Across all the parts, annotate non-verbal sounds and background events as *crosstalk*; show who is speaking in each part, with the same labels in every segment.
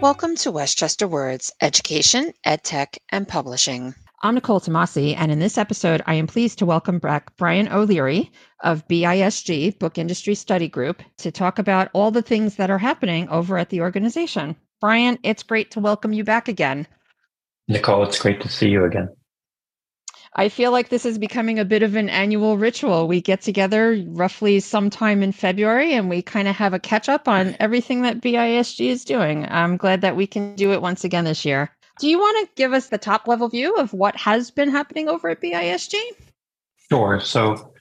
Speaker 1: Welcome to Westchester Words Education, EdTech, and Publishing.
Speaker 2: I'm Nicole Tomasi, and in this episode, I am pleased to welcome back Brian O'Leary of BISG, Book Industry Study Group, to talk about all the things that are happening over at the organization. Brian, it's great to welcome you back again.
Speaker 3: Nicole, it's great to see you again.
Speaker 2: I feel like this is becoming a bit of an annual ritual. We get together roughly sometime in February and we kind of have a catch up on everything that BISG is doing. I'm glad that we can do it once again this year. Do you want to give us the top level view of what has been happening over at BISG?
Speaker 3: Sure. So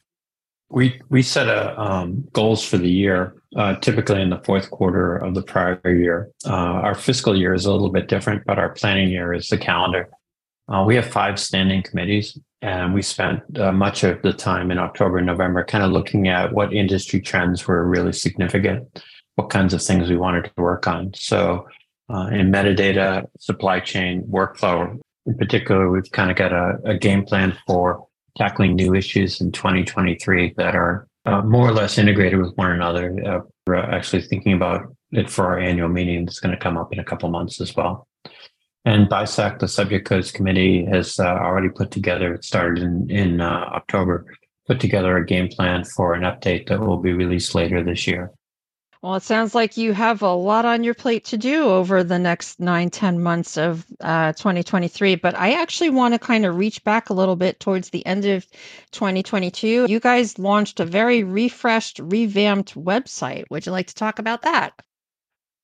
Speaker 3: we we set a um, goals for the year, uh, typically in the fourth quarter of the prior year. Uh, our fiscal year is a little bit different, but our planning year is the calendar. Uh, we have five standing committees, and we spent uh, much of the time in October and November kind of looking at what industry trends were really significant, what kinds of things we wanted to work on. So, uh, in metadata, supply chain, workflow, in particular, we've kind of got a, a game plan for tackling new issues in 2023 that are uh, more or less integrated with one another. Uh, we're actually thinking about it for our annual meeting that's going to come up in a couple months as well. And BISAC, the Subject Codes Committee, has uh, already put together, it started in, in uh, October, put together a game plan for an update that will be released later this year.
Speaker 2: Well, it sounds like you have a lot on your plate to do over the next nine, ten months of uh, 2023. But I actually want to kind of reach back a little bit towards the end of 2022. You guys launched a very refreshed, revamped website. Would you like to talk about that?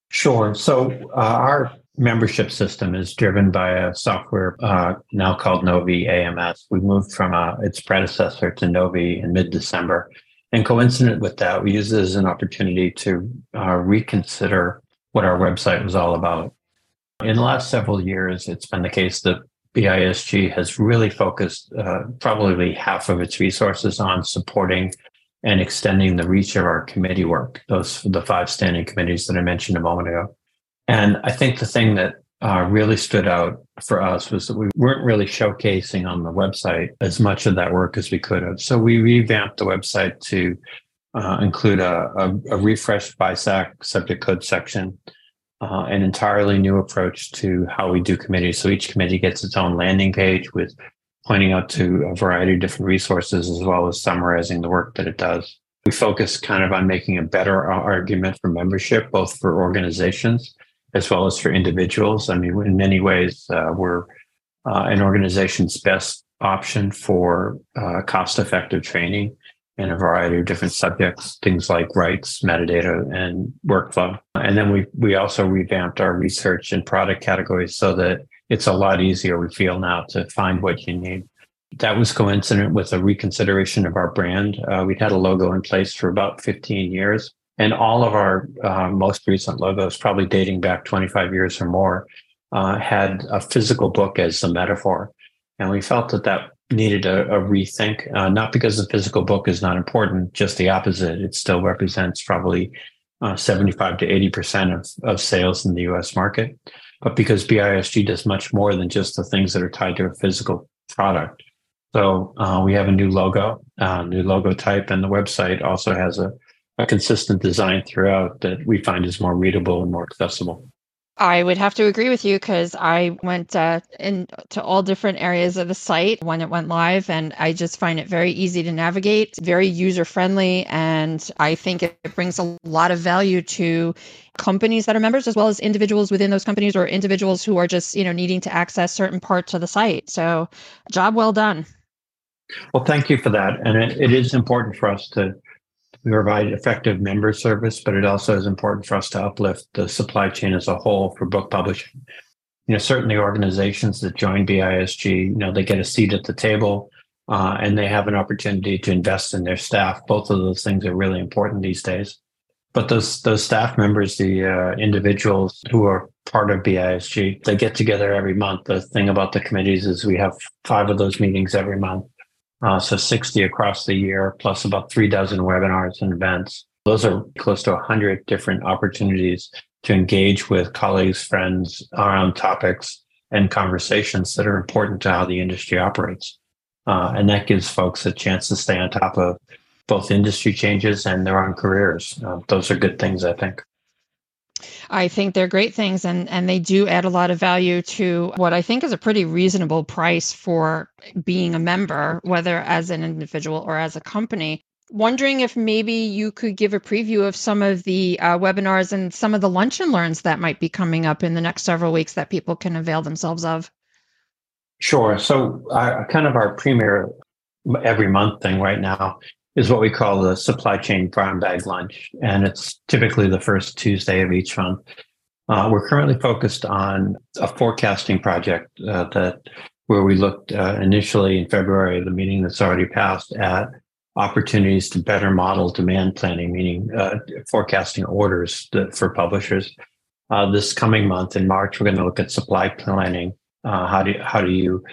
Speaker 3: Sure. So, uh, our membership system is driven by a software uh, now called Novi AMS. We moved from uh, its predecessor to Novi in mid December. And coincident with that, we used it as an opportunity to uh, reconsider what our website was all about. In the last several years, it's been the case that BISG has really focused uh, probably half of its resources on supporting and extending the reach of our committee work, those the five standing committees that I mentioned a moment ago. And I think the thing that uh, really stood out for us was that we weren't really showcasing on the website as much of that work as we could have. So we revamped the website to uh, include a, a, a, refreshed BISAC subject code section, uh, an entirely new approach to how we do committees. So each committee gets its own landing page with pointing out to a variety of different resources as well as summarizing the work that it does. We focus kind of on making a better argument for membership, both for organizations as well as for individuals. I mean, in many ways, uh, we're uh, an organization's best option for uh, cost effective training in a variety of different subjects, things like rights, metadata, and workflow. And then we, we also revamped our research and product categories so that it's a lot easier, we feel now, to find what you need. That was coincident with a reconsideration of our brand. Uh, we'd had a logo in place for about 15 years and all of our uh, most recent logos, probably dating back 25 years or more, uh, had a physical book as the metaphor. And we felt that that needed a, a rethink, uh, not because the physical book is not important, just the opposite. It still represents probably uh, 75 to 80% of, of sales in the US market, but because BISG does much more than just the things that are tied to a physical product. So uh, we have a new logo, uh, new logo type, and the website also has a a consistent design throughout that we find is more readable and more accessible.
Speaker 2: I would have to agree with you because I went uh, into all different areas of the site when it went live, and I just find it very easy to navigate, very user friendly, and I think it brings a lot of value to companies that are members as well as individuals within those companies or individuals who are just you know needing to access certain parts of the site. So, job well done.
Speaker 3: Well, thank you for that, and it, it is important for us to we provide effective member service, but it also is important for us to uplift the supply chain as a whole for book publishing. You know, certainly organizations that join BISG, you know, they get a seat at the table uh, and they have an opportunity to invest in their staff. Both of those things are really important these days. But those those staff members, the uh, individuals who are part of BISG, they get together every month. The thing about the committees is we have five of those meetings every month uh, so 60 across the year, plus about three dozen webinars and events. Those are close to 100 different opportunities to engage with colleagues, friends around topics and conversations that are important to how the industry operates. Uh, and that gives folks a chance to stay on top of both industry changes and their own careers. Uh, those are good things, I think.
Speaker 2: I think they're great things and, and they do add a lot of value to what I think is a pretty reasonable price for being a member, whether as an individual or as a company. Wondering if maybe you could give a preview of some of the uh, webinars and some of the lunch and learns that might be coming up in the next several weeks that people can avail themselves of.
Speaker 3: Sure. So, uh, kind of our premier every month thing right now is what we call the supply chain brown bag lunch. And it's typically the first Tuesday of each month. Uh, we're currently focused on a forecasting project uh, that where we looked uh, initially in February, the meeting that's already passed, at opportunities to better model demand planning, meaning uh, forecasting orders for publishers. Uh, this coming month in March, we're going to look at supply planning. Uh, how do how do you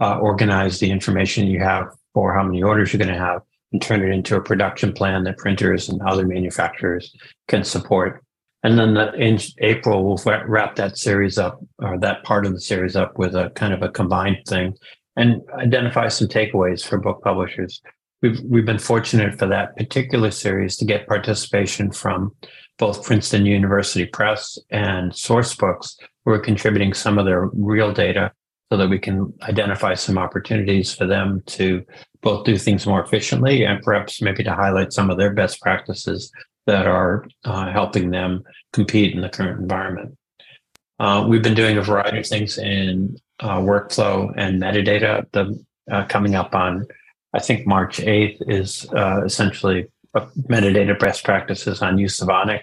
Speaker 3: organize the information you have for how many orders you're going to have? And turn it into a production plan that printers and other manufacturers can support. And then the, in April, we'll wrap that series up or that part of the series up with a kind of a combined thing and identify some takeaways for book publishers. We've, we've been fortunate for that particular series to get participation from both Princeton University Press and Sourcebooks, who are contributing some of their real data so that we can identify some opportunities for them to both do things more efficiently and perhaps maybe to highlight some of their best practices that are uh, helping them compete in the current environment. Uh, we've been doing a variety of things in uh, workflow and metadata. The uh, coming up on, I think March 8th is uh, essentially metadata best practices on use of ONIX.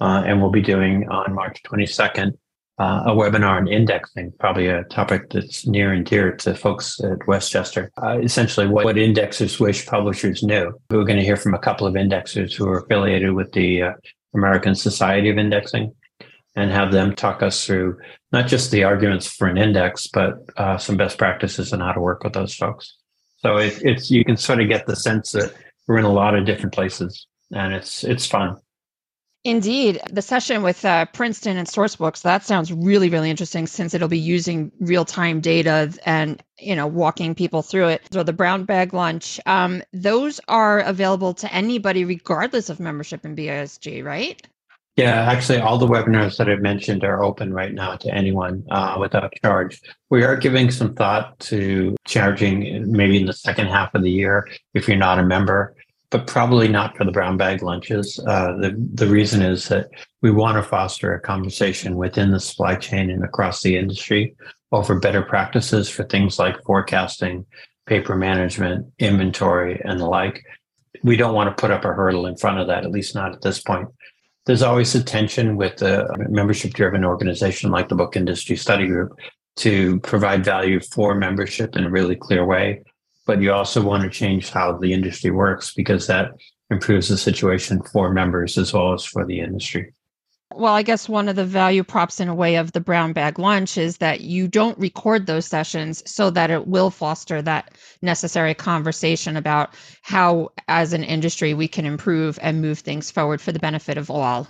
Speaker 3: Uh, and we'll be doing on March 22nd uh, a webinar on indexing, probably a topic that's near and dear to folks at Westchester. Uh, essentially, what, what indexers wish publishers knew. We're going to hear from a couple of indexers who are affiliated with the uh, American Society of Indexing and have them talk us through not just the arguments for an index, but uh, some best practices on how to work with those folks. So it, it's you can sort of get the sense that we're in a lot of different places, and it's it's fun.
Speaker 2: Indeed. The session with uh, Princeton and Sourcebooks, that sounds really, really interesting since it'll be using real time data and, you know, walking people through it. So the brown bag lunch, um, those are available to anybody regardless of membership in BISG, right?
Speaker 3: Yeah, actually, all the webinars that I've mentioned are open right now to anyone uh, without charge. We are giving some thought to charging maybe in the second half of the year if you're not a member but probably not for the brown bag lunches. Uh, the the reason is that we want to foster a conversation within the supply chain and across the industry over better practices for things like forecasting, paper management, inventory, and the like. We don't want to put up a hurdle in front of that, at least not at this point. There's always a tension with a membership driven organization like the Book Industry Study Group to provide value for membership in a really clear way but you also want to change how the industry works because that improves the situation for members as well as for the industry.
Speaker 2: Well, I guess one of the value props in a way of the brown bag lunch is that you don't record those sessions so that it will foster that necessary conversation about how, as an industry, we can improve and move things forward for the benefit of all.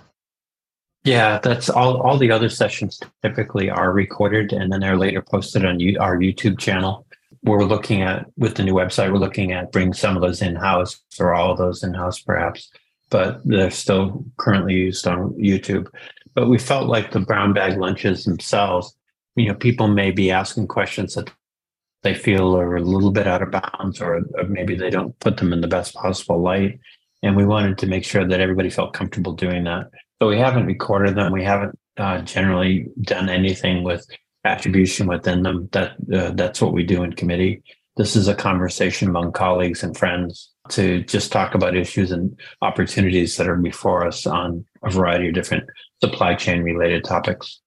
Speaker 3: Yeah, that's all. All the other sessions typically are recorded and then they're later posted on our YouTube channel we're looking at with the new website, we're looking at bring some of those in house or all of those in house, perhaps, but they're still currently used on YouTube. But we felt like the brown bag lunches themselves, you know, people may be asking questions that they feel are a little bit out of bounds, or, or maybe they don't put them in the best possible light. And we wanted to make sure that everybody felt comfortable doing that. So we haven't recorded them. We haven't uh, generally done anything with attribution within them. That uh, that's what we do in committee. This is a conversation among colleagues and friends to just talk about issues and opportunities that are before us on a variety of different supply chain related topics.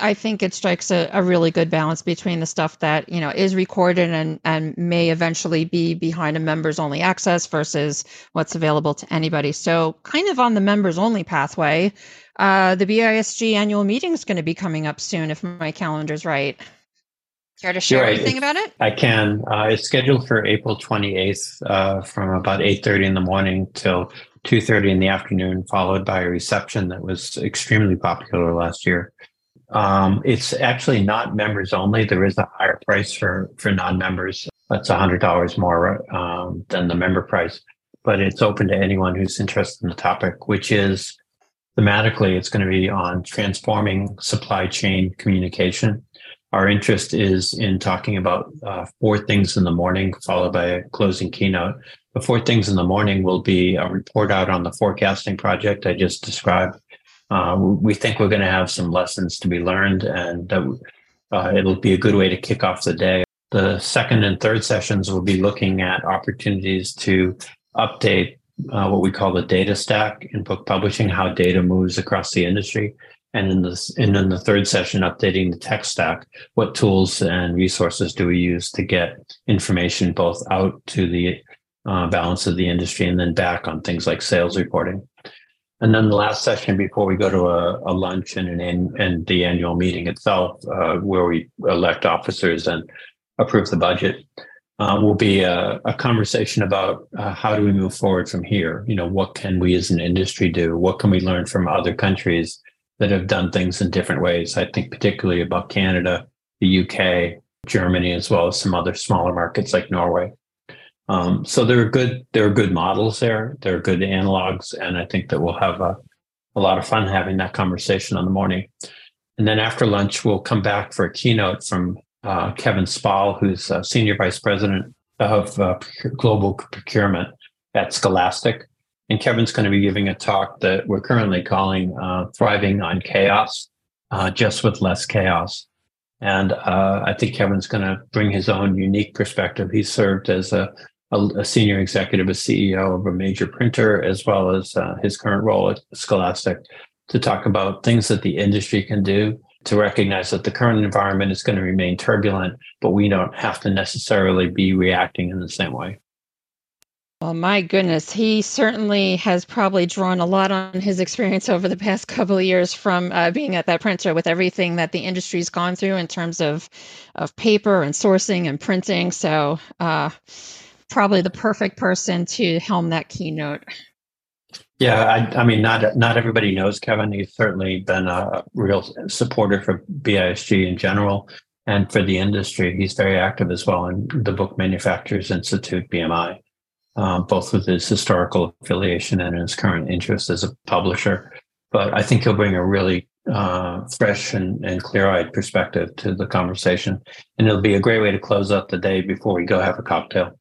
Speaker 2: I think it strikes a, a, really good balance between the stuff that you know is recorded and and may eventually be behind a members only access versus what's available to anybody. So kind of on the members only pathway, uh, the BISG annual meeting is going to be coming up soon, if my calendar's right. Care to share right. anything about it?
Speaker 3: I can. Uh, it's scheduled for April 28th uh, from about 8.30 in the morning till 2.30 in the afternoon, followed by a reception that was extremely popular last year. Um, it's actually not members only. There is a higher price for, for non-members. That's $100 more um, than the member price, but it's open to anyone who's interested in the topic, which is thematically, it's going to be on transforming supply chain communication. Our interest is in talking about uh, four things in the morning, followed by a closing keynote. The four things in the morning will be a report out on the forecasting project I just described. Uh, we think we're going to have some lessons to be learned, and uh, it'll be a good way to kick off the day. The second and third sessions will be looking at opportunities to update uh, what we call the data stack in book publishing, how data moves across the industry. And in this, and the third session, updating the tech stack. What tools and resources do we use to get information both out to the uh, balance of the industry and then back on things like sales reporting? And then the last session before we go to a, a lunch and an and the annual meeting itself, uh, where we elect officers and approve the budget, uh, will be a, a conversation about uh, how do we move forward from here. You know, what can we as an industry do? What can we learn from other countries that have done things in different ways? I think particularly about Canada, the UK, Germany, as well as some other smaller markets like Norway. Um, so there are good there are good models there. There are good analogs, and I think that we'll have a, a lot of fun having that conversation on the morning. And then after lunch, we'll come back for a keynote from uh, Kevin Spall, who's Senior Vice President of uh, Global Procurement at Scholastic. And Kevin's going to be giving a talk that we're currently calling uh, Thriving on Chaos, uh, just with less chaos. And uh, I think Kevin's going to bring his own unique perspective. He served as a, a, a, senior executive, a CEO of a major printer, as well as uh, his current role at Scholastic, to talk about things that the industry can do to recognize that the current environment is going to remain turbulent, but we don't have to necessarily be reacting in the same way.
Speaker 2: Well, my goodness, he certainly has probably drawn a lot on his experience over the past *laughs* couple of years from uh, being at that printer with everything that the industry's gone through in terms of of paper and sourcing and printing. So, uh, probably the perfect person to helm that keynote.
Speaker 3: Yeah, I, I, mean, not not everybody knows Kevin. He's certainly been a real supporter for BISG in general and for the industry. He's very active as well in the Book Manufacturers Institute (BMI), um, both with his historical affiliation and his current interest as a publisher. But I think he'll bring a really uh, fresh and, and clear-eyed perspective to the conversation, and it'll be a great way to close up the day before we go have a cocktail.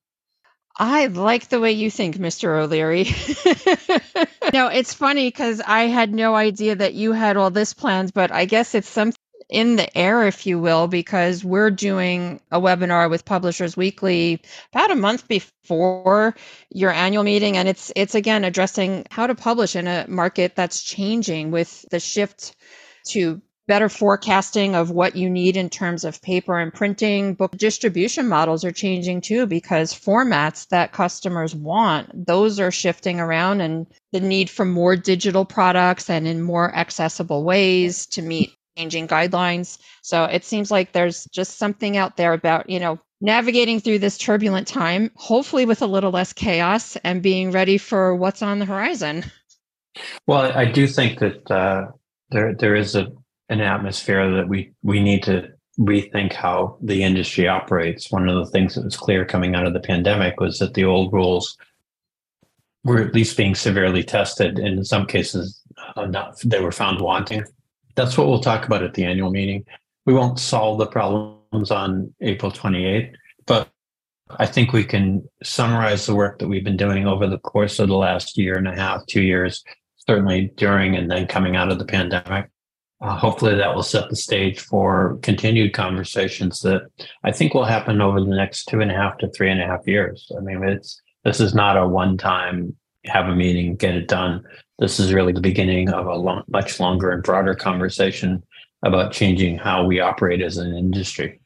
Speaker 2: I like the way you think, Mr. O'Leary. *laughs* no, it's funny because I had no idea that you had all this plans, but I guess it's something in the air, if you will, because we're doing a webinar with Publishers Weekly about a month before your annual meeting, and it's it's again addressing how to publish in a market that's changing with the shift to better forecasting of what you need in terms of paper and printing. Book distribution models are changing too because formats that customers want, those are shifting around and the need for more digital products and in more accessible ways to meet changing guidelines. So it seems like there's just something out there about, you know, navigating through this turbulent time, hopefully with a little less chaos and being ready for what's on the horizon.
Speaker 3: Well, I do think that uh, there there is a an atmosphere that we we need to rethink how the industry operates. One of the things that was clear coming out of the pandemic was that the old rules were at least being severely tested, and in some cases, uh, not they were found wanting. That's what we'll talk about at the annual meeting. We won't solve the problems on April 28th, but I think we can summarize the work that we've been doing over the course of the last year and a half, two years, certainly during and then coming out of the pandemic uh, hopefully that will set the stage for continued conversations that I think will happen over the next two and a half to three and a half years. I mean, it's this is not a one-time have a meeting, get it done. This is really the beginning of a long, much longer and broader conversation about changing how we operate as an industry.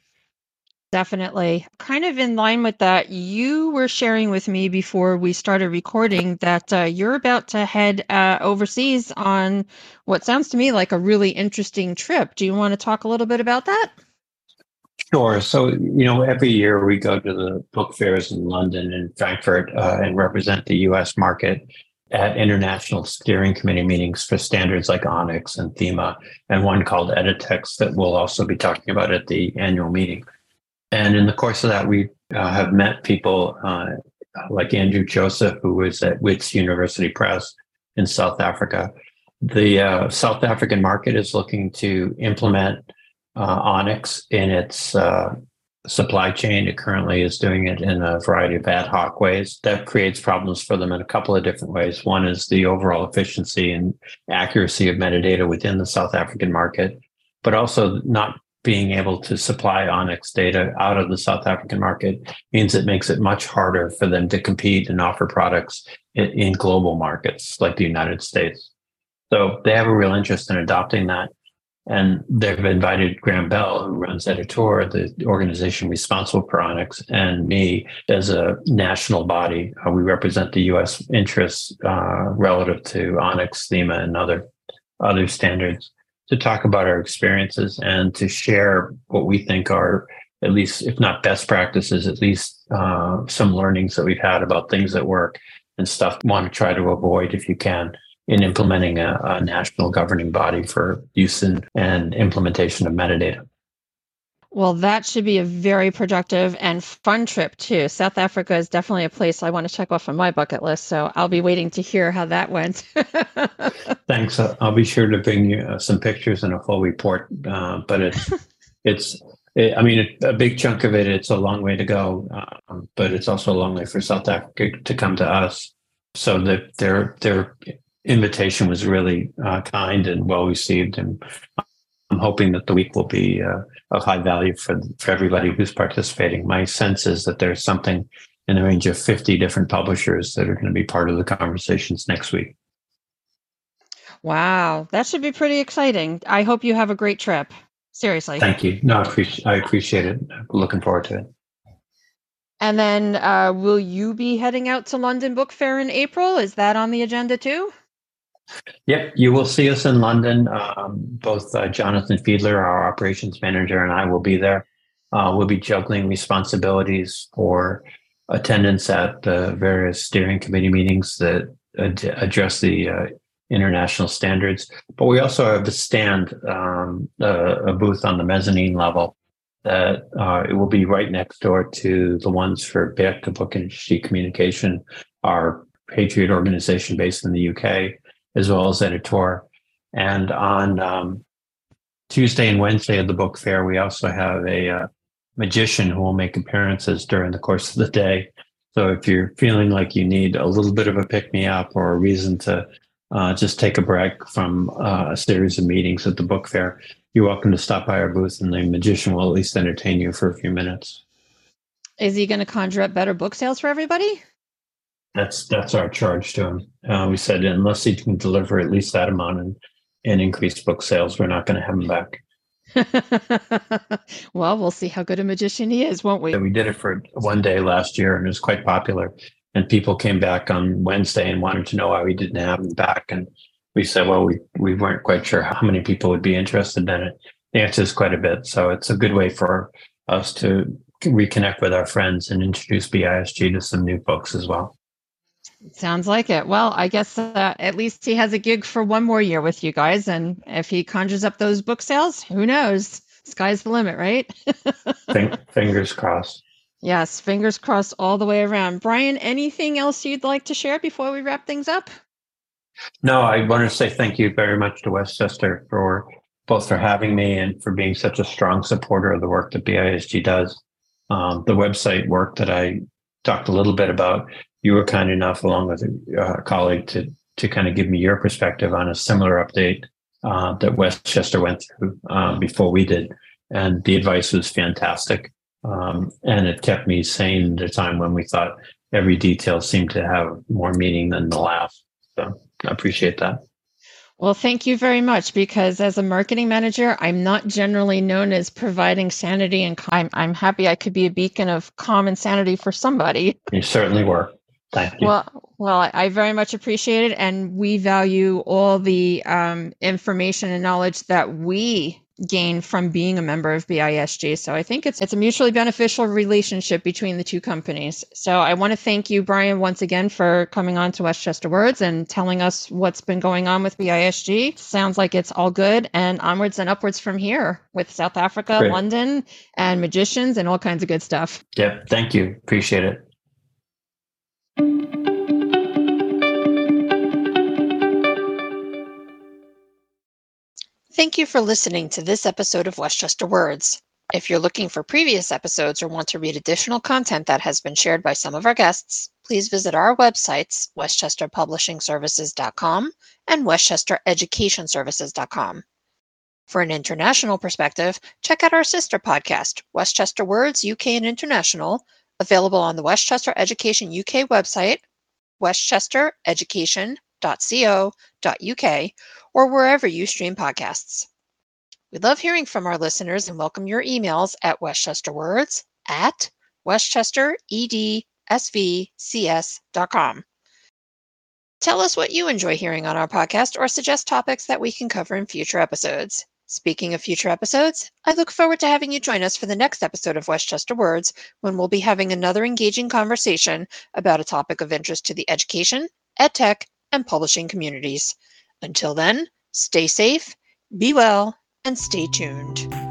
Speaker 2: Definitely. Kind of in line with that, you were sharing with me before we started recording that uh, you're about to head uh, overseas on what sounds to me like a really interesting trip. Do you want to talk a little bit about that?
Speaker 3: Sure. So, you know, every year we go to the book fairs in London and Frankfurt uh, and represent the US market at international steering committee meetings for standards like ONIX and THEMA, and one called EDItX that we'll also be talking about at the annual meeting. And in the course of that, we uh, have met people uh, like Andrew Joseph, who was at Wits University Press in South Africa, the uh, South African market is looking to implement uh, ONIX in its uh, supply chain. It currently is doing it in a variety of ad hoc ways. That creates problems for them in a couple of different ways. One is the overall efficiency and accuracy of metadata within the South African market, but also not being able to supply ONIX data out of the South African market means it makes it much harder for them to compete and offer products in, in global markets like the United States. So they have a real interest in adopting that. And they've invited Graham Bell, who runs EDItEUR, the organization responsible for ONIX, and me as a national body. Uh, we represent the U.S. interests uh, relative to ONIX, Thema, and other other standards to talk about our experiences and to share what we think are at least, if not best practices, at least uh, some learnings that we've had about things that work and stuff want to try to avoid if you can in implementing a, a national governing body for use and, and implementation of metadata.
Speaker 2: Well, that should be a very productive and fun trip too. South Africa is definitely a place I want to check off on my bucket list. So I'll be waiting to hear how that went. *laughs*
Speaker 3: Thanks. Uh, I'll be sure to bring you uh, some pictures and a full report. Uh, but it's *laughs* it's it, I mean a big chunk of it. It's a long way to go, um, but it's also a long way for South Africa to come to us. So that their their invitation was really uh, kind and well received. And I'm hoping that the week will be uh, of high value for, for everybody who's participating. My sense is that there's something in the range of 50 different publishers that are going to be part of the conversations next week.
Speaker 2: Wow, that should be pretty exciting. I hope you have a great trip. Seriously.
Speaker 3: Thank you. No, I appreciate, I appreciate it. Looking forward to it.
Speaker 2: And then, uh, will you be heading out to London Book Fair in April? Is that on the agenda too?
Speaker 3: Yep, you will see us in London. Um, both uh, Jonathan Fiedler, our operations manager, and I will be there. Uh, we'll be juggling responsibilities for attendance at the various steering committee meetings that ad- address the uh, international standards. But we also have a stand, um, a booth on the mezzanine level that uh, it will be right next door to the ones for Beata Book Industry Communication, our Patriot organization based in the UK as well as EDItEUR. And on um, Tuesday and Wednesday of the book fair, we also have a uh, magician who will make appearances during the course of the day. So if you're feeling like you need a little bit of a pick me up or a reason to uh, just take a break from uh, a series of meetings at the book fair, you're welcome to stop by our booth and the magician will at least entertain you for a few minutes.
Speaker 2: Is he going to conjure up better book sales for everybody?
Speaker 3: That's that's our charge to him. Uh, we said unless he can deliver at least that amount and and increase book sales, we're not going to have him back. *laughs*
Speaker 2: well, we'll see how good a magician he is, won't we?
Speaker 3: We did it for one day last year, and it was quite popular. And people came back on Wednesday and wanted to know why we didn't have him back. And we said, well, we we weren't quite sure how many people would be interested in it. The answer is quite a bit. So it's a good way for us to reconnect with our friends and introduce BISG to some new folks as well.
Speaker 2: Sounds like it. Well, I guess uh, at least he has a gig for one more year with you guys. And if he conjures up those book sales, who knows? Sky's the limit, right? *laughs*
Speaker 3: fingers crossed.
Speaker 2: Yes, fingers crossed all the way around. Brian, anything else you'd like to share before we wrap things up?
Speaker 3: No, I want to say thank you very much to Westchester for both for having me and for being such a strong supporter of the work that BISG does. Um, the website work that I talked a little bit about you were kind enough, along with a uh, colleague, to to kind of give me your perspective on a similar update uh, that Westchester went through um, before we did, and the advice was fantastic, um, and it kept me sane at a time when we thought every detail seemed to have more meaning than the last. So I appreciate that.
Speaker 2: Well, thank you very much because as a marketing manager, I'm not generally known as providing sanity and I'm, I'm happy I could be a beacon of calm and sanity for somebody.
Speaker 3: You certainly were. Thank you.
Speaker 2: Well, well, I very much appreciate it, and we value all the um, information and knowledge that we gain from being a member of BISG. So I think it's it's a mutually beneficial relationship between the two companies. So I want to thank you, Brian, once again for coming on to Westchester Words and telling us what's been going on with BISG. Sounds like it's all good and onwards and upwards from here with South Africa, Great. London, and magicians and all kinds of good stuff.
Speaker 3: Yep. Thank you. Appreciate it.
Speaker 2: Thank you for listening to this episode of Westchester Words. If you're looking for previous episodes or want to read additional content that has been shared by some of our guests, please visit our websites, westchesterpublishingservices.com and westchestereducationservices.com. For an international perspective, check out our sister podcast, Westchester Words UK and International, available on the Westchester Education UK website, westchestereducation.co.uk, or wherever you stream podcasts. We love hearing from our listeners and welcome your emails at westchesterwords at westchesteredsvcs.com. Tell us what you enjoy hearing on our podcast or suggest topics that we can cover in future episodes. Speaking of future episodes, I look forward to having you join us for the next episode of Westchester Words when we'll be having another engaging conversation about a topic of interest to the education, edtech, and publishing communities. Until then, stay safe, be well, and stay tuned.